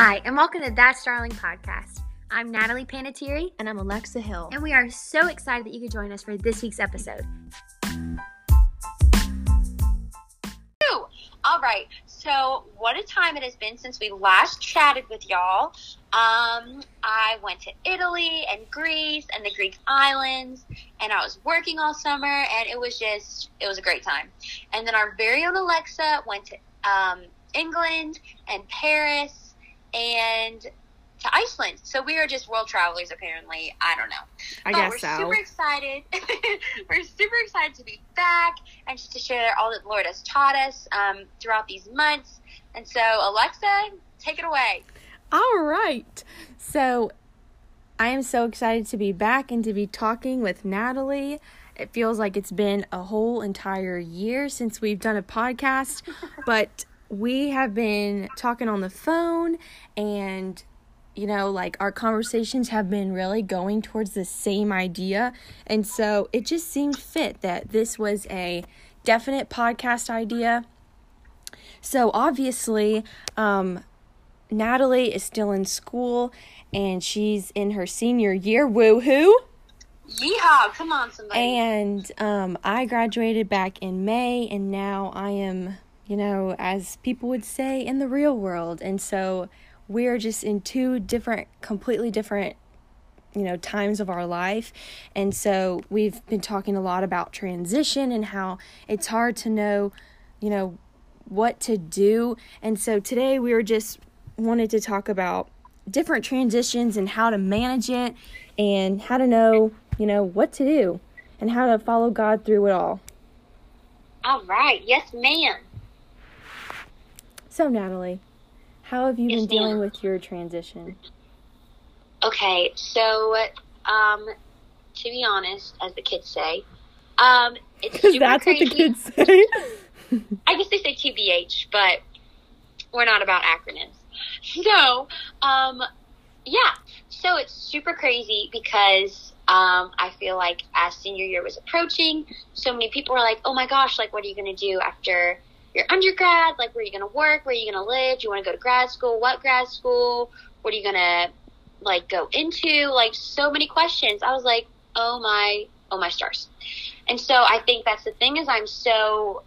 Hi, and welcome to That's Darling podcast. I'm Natalie Panettiere, And I'm Alexa Hill. and we are so excited that you could join us for this week's episode. All right. So, what a time it has been since we last chatted with y'all. Um, I went to Italy and Greece and the Greek islands, and I was working all summer, and it was just, it was a great time. And then our very own Alexa went to um, England and Paris and to Iceland. So we are just world travelers, apparently. I don't know. I But guess we're so. super excited. we're super excited to be back and just to share all that the Lord has taught us um, throughout these months. And so, Alexa, take it away. All right. So I am so excited to be back and to be talking with Natalie. It feels like it's been a whole entire year since we've done a podcast, but we have been talking on the phone and you know, like our conversations have been really going towards the same idea. And so it just seemed fit that this was a definite podcast idea. So obviously, um, Natalie is still in school and she's in her senior year. Woohoo! Yeehaw! Come on, somebody. And um, I graduated back in May, and now I am, you know, as people would say, in the real world. And so we're just in two different, completely different, you know, times of our life. And so we've been talking a lot about transition and how it's hard to know, you know, what to do. And so today we were just wanted to talk about different transitions and how to manage it and how to know, you know, what to do and how to follow God through it all. all right. Yes, ma'am. So, Natalie, how have you Yes, been dealing ma'am. with your transition? Okay, so, um, to be honest, as the kids say, um, it's super that's crazy. what the kids say. I guess they say TBH, but we're not about acronyms. So, um, yeah. So it's super crazy because um, I feel like as senior year was approaching, so many people were like, "Oh my gosh, like, what are you going to do after your undergrad? Like, where are you going to work? Where are you going to live? Do you want to go to grad school? What grad school? What are you going to like go into? Like, so many questions. I was like, "Oh my, oh my stars." And so I think that's the thing is I'm so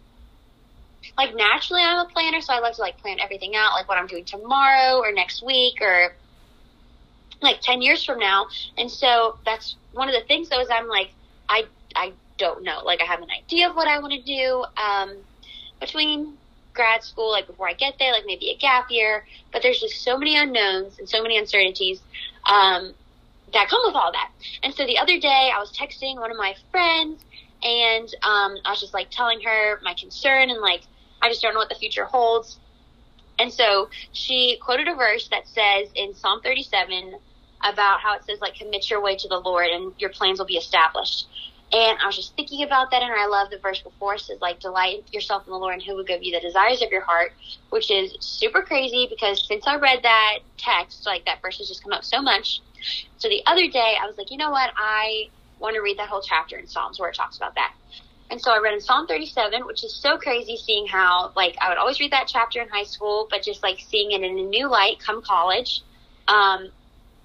like naturally I'm a planner, so I love to like plan everything out, like what I'm doing tomorrow or next week or like ten years from now. And so that's one of the things though is I'm like I I don't know. Like I have an idea of what I want to do um, between grad school, like before I get there, like maybe a gap year. But there's just so many unknowns and so many uncertainties um, that come with all that. And so the other day I was texting one of my friends and um, I was just like telling her my concern and like I just don't know what the future holds. And so she quoted a verse that says in Psalm 37 about how it says like commit your way to the Lord and your plans will be established. And I was just thinking about that, and I love the verse before it says like delight yourself in the Lord, and He will give you the desires of your heart, which is super crazy because since I read that text, like that verse has just come up so much. So the other day, I was like, you know what, I want to read that whole chapter in Psalms where it talks about that. And so I read in Psalm 37, which is so crazy seeing how, like, I would always read that chapter in high school, but just like seeing it in a new light come college. Um,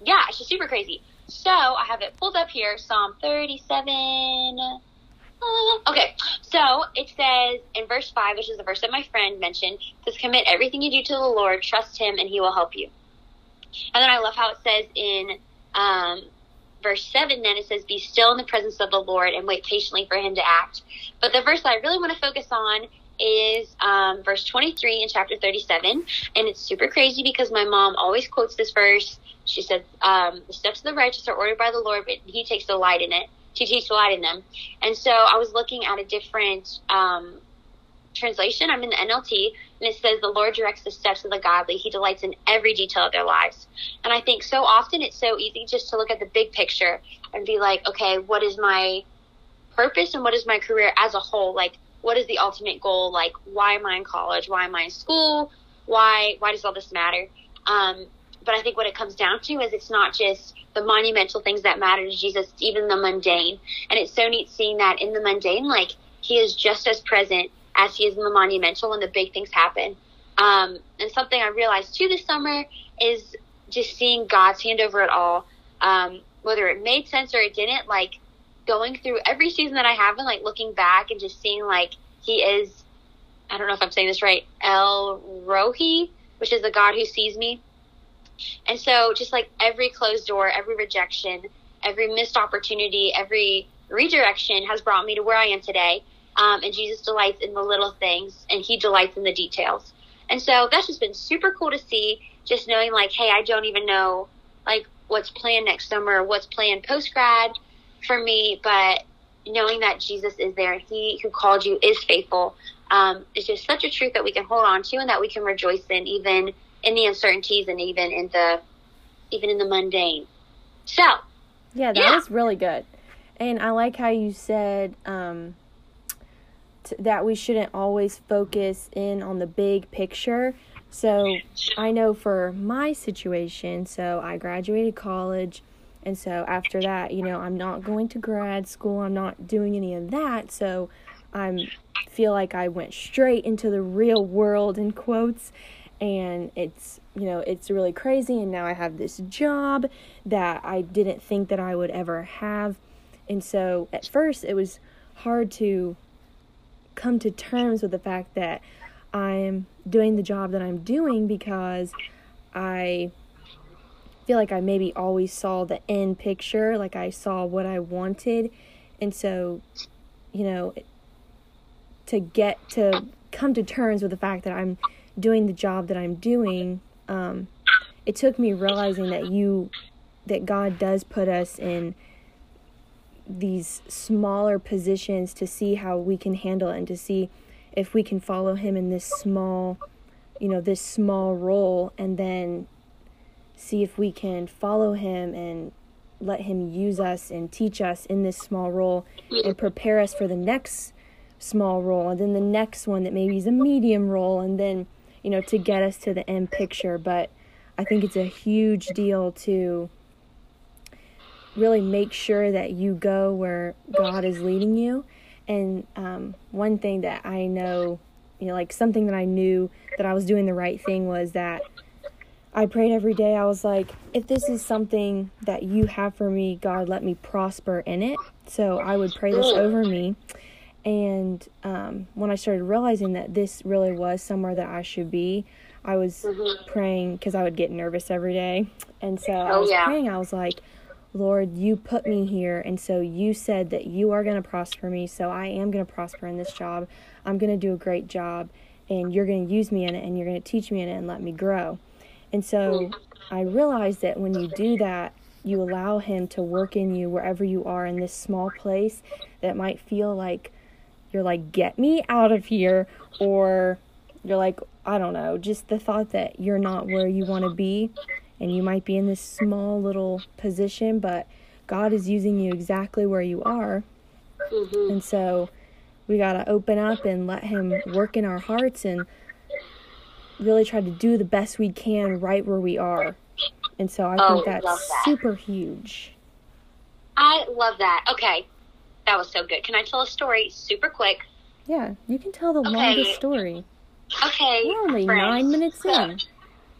yeah, it's just super crazy. So I have it pulled up here, Psalm 37. Uh, okay, so it says in verse 5, which is the verse that my friend mentioned, says, Commit everything you do to the Lord, trust Him, and He will help you. And then I love how it says in um, verse 7 then it says be still in the presence of the lord and wait patiently for him to act but the verse that i really want to focus on is um, verse 23 in chapter 37 and it's super crazy because my mom always quotes this verse. She says um, the steps of the righteous are ordered by the lord but he takes delight in it. She takes delight in them. And so i was looking at a different um, translation. I'm in the nlt and it says the lord directs the steps of the godly. He delights in every detail of their lives. And I think so often it's so easy just to look at the big picture and be like, okay, what is my purpose and what is my career as a whole? Like, what is the ultimate goal? Like, why am I in college? Why am I in school? Why, why does all this matter? Um, but I think what it comes down to is it's not just the monumental things that matter to Jesus, it's even the mundane. And it's so neat seeing that in the mundane, like, he is just as present as he is in the monumental when the big things happen. Um, and something I realized too this summer is just seeing God's hand over it all. Um, whether it made sense or it didn't, like going through every season that I have and like looking back and just seeing like He is, I don't know if I'm saying this right, El Roi, which is the God who sees me. And so just like every closed door, every rejection, every missed opportunity, every redirection has brought me to where I am today. Um, and Jesus delights in the little things and he delights in the details. And so that's just been super cool to see, just knowing like, hey, I don't even know like what's planned next summer, what's planned post grad for me, but knowing that Jesus is there, he who called you is faithful. Um, it's just such a truth that we can hold on to and that we can rejoice in even in the uncertainties and even in the even in the mundane. So yeah, that Yeah. was really good, and I like how you said um, t- that we shouldn't always focus in on the big picture. So I know for my situation, so I graduated college. And so after that, you know, I'm not going to grad school. I'm not doing any of that. So I'm feel like I went straight into the real world in quotes and it's you know it's really crazy and now I have this job that I didn't think that I would ever have and so at first it was hard to come to terms with the fact that I'm doing the job that I'm doing because I feel like I maybe always saw the end picture, like I saw what I wanted. And so, you know, to get to come to terms with the fact that I'm doing the job that I'm doing, um, it took me realizing that you, that God does put us in these smaller positions to see how we can handle it and to see if we can follow him in this small you know this small role and then see if we can follow him and let him use us and teach us in this small role and prepare us for the next small role and then the next one that maybe is a medium role and then you know to get us to the end picture but i think it's a huge deal to really make sure that you go where God is leading you. And um, one thing that I know, you know, like something that I knew that I was doing the right thing was that I prayed every day. I was like, if this is something that you have for me, God, let me prosper in it. So I would pray this over me. And um, when I started realizing that this really was somewhere that I should be, I was praying because I would get nervous every day. And so I Oh, was yeah. praying, I was like, Lord, you put me here, and so you said that you are going to prosper me, so I am going to prosper in this job. I'm going to do a great job, and you're going to use me in it, and you're going to teach me in it, and let me grow. And so I realized that when you do that, you allow Him to work in you wherever you are in this small place that might feel like you're like, get me out of here, or you're like, I don't know, just the thought that you're not where you want to be and you might be in this small little position, but God is using you exactly where you are. Mhm. And so we got to open up and let Him work in our hearts and really try to do the best we can right where we are. And so I Oh, think that's that. super huge. I love that. Okay. That was so good. Can I tell a story super quick? Yeah, you can tell the Okay. longest story. Okay. We're only friends. nine minutes in.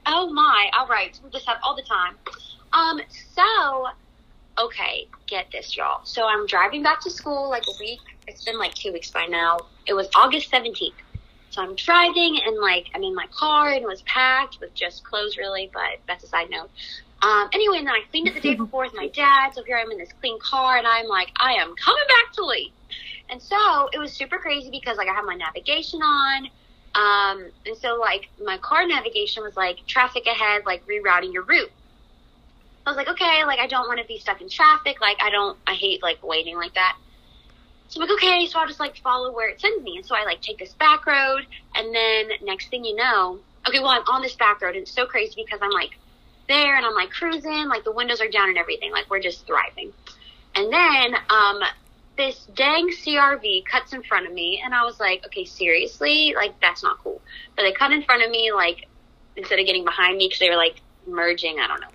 Oh my. All right. We just have all the time. Um, so okay, get this, y'all. So I'm driving back to school like a week. It's been like two weeks by now. It was August 17th. So I'm driving and like I'm in my car and it was packed with just clothes really, but that's a side note. Um, anyway, and then I cleaned it the day before with my dad. So here I'm in this clean car and I'm like, I am coming back to Lee. And so it was super crazy because like I have my navigation on. Um, and so like my car navigation was like traffic ahead, like rerouting your route. I was like, okay, like I don't want to be stuck in traffic. Like I don't, I hate like waiting like that. So I'm like, okay, so I'll just like follow where it sends me. And so I like take this back road and then next thing you know, okay, well I'm on this back road and it's so crazy because I'm like there and I'm like cruising, like the windows are down and everything. Like we're just thriving. And then, um, this dang CRV cuts in front of me, and I was like, okay, seriously? Like, that's not cool. But they cut in front of me, like, instead of getting behind me, because they were, like, merging, I don't know.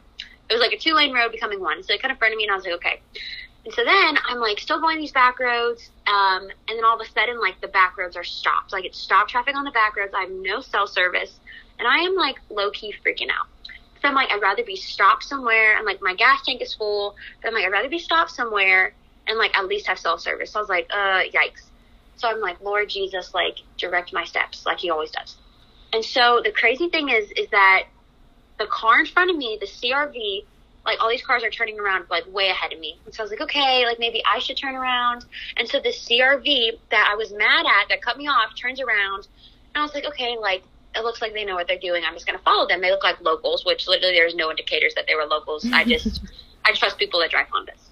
It was like a two lane road becoming one. So they cut in front of me, and I was like, okay. And so then I'm like still going these back roads, um, and then all of a sudden like the back roads are stopped. Like it's stopped traffic on the back roads. I have no cell service, and I am like low key freaking out. So I'm like, I'd rather be stopped somewhere, and like my gas tank is full. But I'm like, I'd rather be stopped somewhere and like at least have cell service. So I was like, uh, yikes. So I'm like, Lord Jesus, like direct my steps, like He always does. And so the crazy thing is, is that the car in front of me, the CRV, like all these cars are turning around like way ahead of me. And so I was like, okay, like maybe I should turn around. And so the CRV that I was mad at that cut me off turns around. And I was like, okay, like it looks like they know what they're doing. I'm just going to follow them. They look like locals, which literally there's no indicators that they were locals. I just, I trust people that drive Hondas.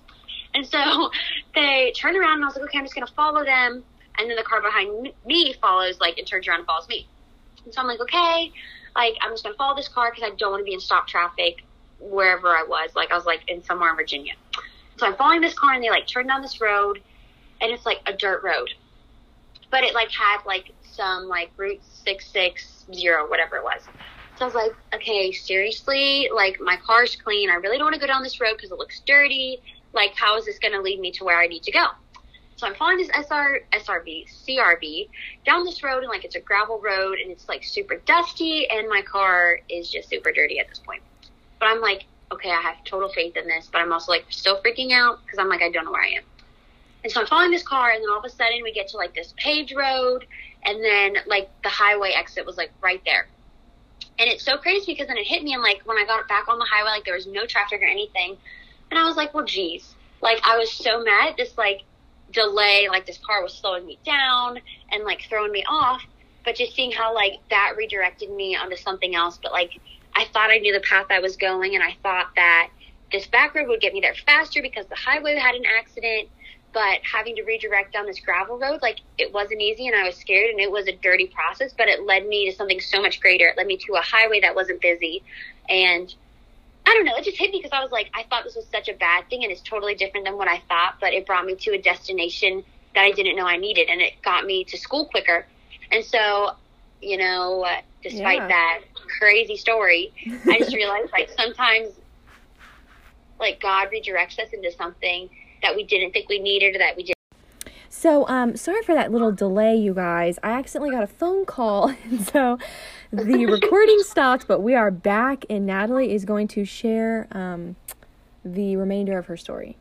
And so they turn around and I was like, okay, I'm just going to follow them. And then the car behind me follows, like, and turns around and follows me. And so I'm like, okay, like, I'm just going to follow this car because I don't want to be in stop traffic wherever I was. Like I was like in somewhere in Virginia. So I'm following this car and they like turn down this road and it's like a dirt road. But it like had like some like Route six six zero, whatever it was. So I was like, okay, seriously, like my car's clean. I really don't want to go down this road because it looks dirty. Like, how is this going to lead me to where I need to go? So I'm following this SR, SRV, CRV down this road and like it's a gravel road and it's like super dusty and my car is just super dirty at this point. But I'm like, okay, I have total faith in this, but I'm also like still freaking out because I'm like, I don't know where I am. And so I'm following this car, and then all of a sudden we get to like this paved road, and then like the highway exit was like right there. And it's so crazy because then it hit me, and like when I got back on the highway, like there was no traffic or anything. And I was like, well, geez. Like I was so mad at this like delay, like this car was slowing me down and like throwing me off. But just seeing how like that redirected me onto something else, but like I thought I knew the path I was going, and I thought that this back road would get me there faster because the highway had an accident. But having to redirect down this gravel road, like it wasn't easy, and I was scared, and it was a dirty process. But it led me to something so much greater. It led me to a highway that wasn't busy, and I don't know. It just hit me because I was like, I thought this was such a bad thing, and it's totally different than what I thought. But it brought me to a destination that I didn't know I needed, and it got me to school quicker. And so, you know, despite yeah. that crazy story, I just realized like sometimes like God redirects us into something that we didn't think we needed or that we didn't So, um, sorry for that little delay, you guys. I accidentally got a phone call, and so the recording stopped, but we are back, and Natalie is going to share um, the remainder of her story.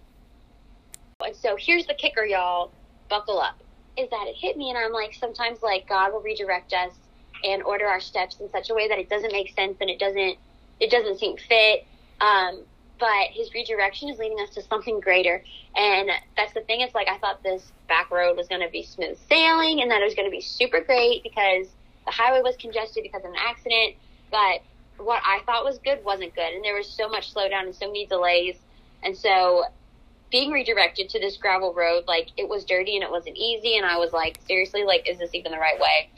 And so here's the kicker, y'all. Buckle up. Is that it hit me, and I'm like, sometimes like God will redirect us and order our steps in such a way that it doesn't make sense and it doesn't it doesn't seem fit. Um, but his redirection is leading us to something greater. And that's the thing. It's like I thought this back road was going to be smooth sailing and that it was going to be super great because the highway was congested because of an accident. But what I thought was good wasn't good, and there was so much slowdown and so many delays. And so being redirected to this gravel road, like it was dirty and it wasn't easy. And I was like, seriously, like, is this even the right way?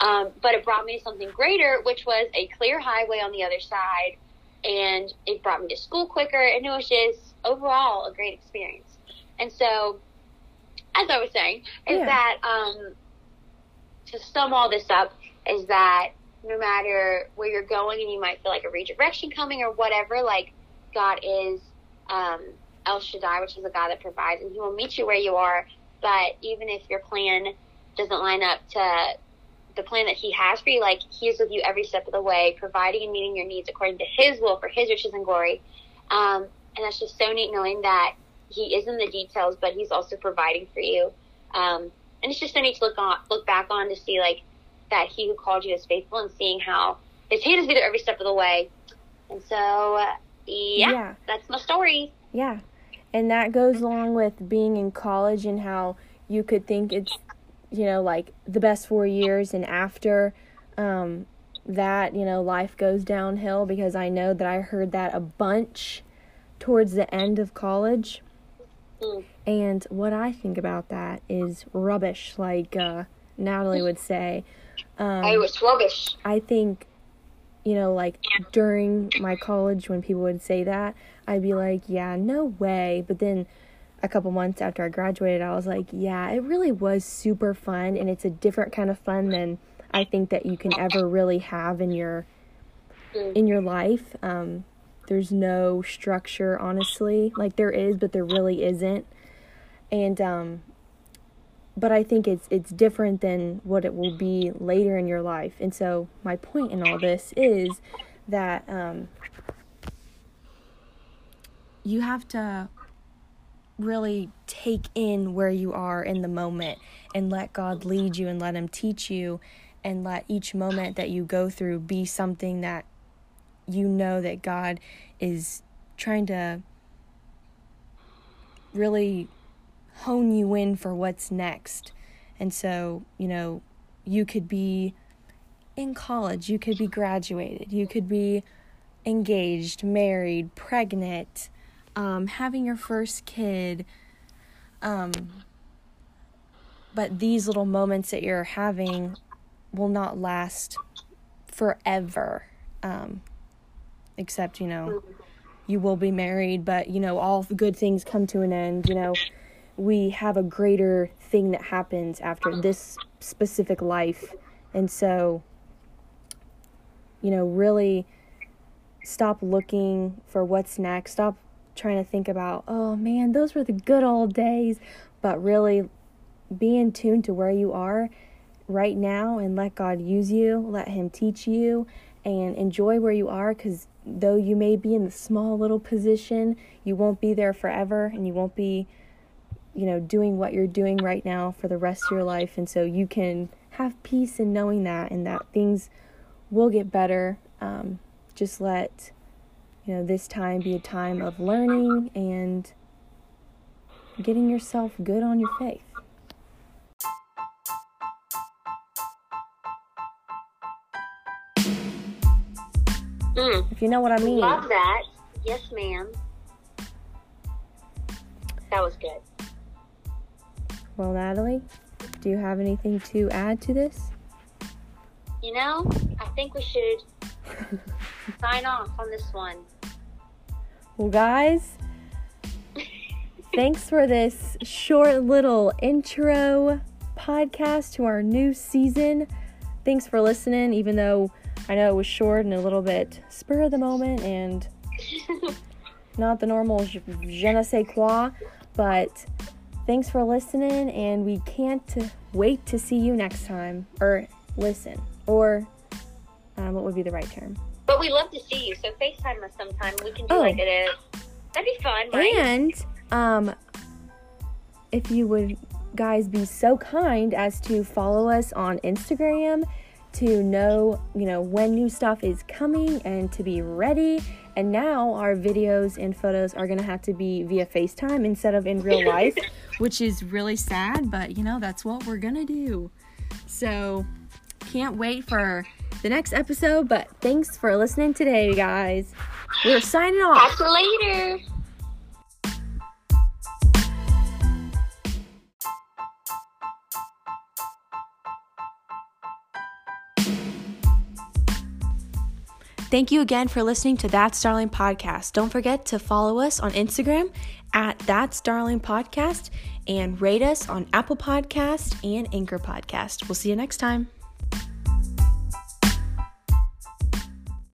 Um, but it brought me to something greater, which was a clear highway on the other side. And it brought me to school quicker. And it was just overall a great experience. And so, as I was saying, is yeah. that, um, to sum all this up, is that no matter where you're going and you might feel like a redirection coming or whatever, like God is, um, El Shaddai, which is a God that provides, and He will meet you where you are. But even if your plan doesn't line up to the plan that he has for you, like he is with you every step of the way, providing and meeting your needs according to his will for his riches and glory. Um, and that's just so neat knowing that he is in the details, but he's also providing for you. Um, and it's just so neat to look on, look back on to see like that he who called you is faithful and seeing how his hand is with you every step of the way. And so, uh, yeah, yeah, that's my story. Yeah. And that goes along with being in college and how you could think it's you know, like the best four years and after um, that, you know, life goes downhill because I know that I heard that a bunch towards the end of college. Mm. And what I think about that is rubbish, like uh, Natalie would say. Um, I was rubbish. I think, you know, like during my college when people would say that, I'd be like, yeah, no way. But then a couple months after I graduated, I was like, yeah, it really was super fun and it's a different kind of fun than I think that you can ever really have in your in your life. Um, there's no structure, honestly. Like there is, but there really isn't. And um but I think it's it's different than what it will be later in your life. And so my point in all this is that um you have to really take in where you are in the moment and let God lead you and let him teach you and let each moment that you go through be something that you know that God is trying to really hone you in for what's next. And so, you know, you could be in college, you could be graduated, you could be engaged, married, pregnant, um, having your first kid. Um, but these little moments that you're having will not last forever. Um, except, you know, you will be married, but, you know, all good things come to an end. You know, we have a greater thing that happens after this specific life. And so, you know, really stop looking for what's next. Stop trying to think about, oh man, those were the good old days. But really be in tune to where you are right now and let God use you, let Him teach you, and enjoy where you are because though you may be in the small little position, you won't be there forever and you won't be, you know, doing what you're doing right now for the rest of your life. And so you can have peace in knowing that and that things will get better. Um, just let, you know, this time be a time of learning and getting yourself good on your faith. Mm. If you know what I mean. Love that. Yes, ma'am. That was good. Well, Natalie, do you have anything to add to this? You know, I think we should sign off on this one. Well, guys, thanks for this short little intro podcast to our new season. Thanks for listening, even though I know it was short and a little bit spur of the moment and not the normal je, ne sais quoi, but thanks for listening, and we can't wait to see you next time, or listen, or um, what would be the right term? But we love to see you, so FaceTime us sometime. We can do Oh. like it is. That'd be fun, right? And um, if you would guys be so kind as to follow us on Instagram to know, you know, when new stuff is coming and to be ready. And now our videos and photos are going to have to be via FaceTime instead of in real life, which is really sad, but you know, that's what we're going to do. So, can't wait for the next episode, but thanks for listening today, guys. We're signing off. Talk to you later. Thank you again for listening to That's Darling Podcast. Don't forget to follow us on Instagram at That's Darling Podcast and rate us on Apple Podcast and Anchor Podcast. We'll see you next time.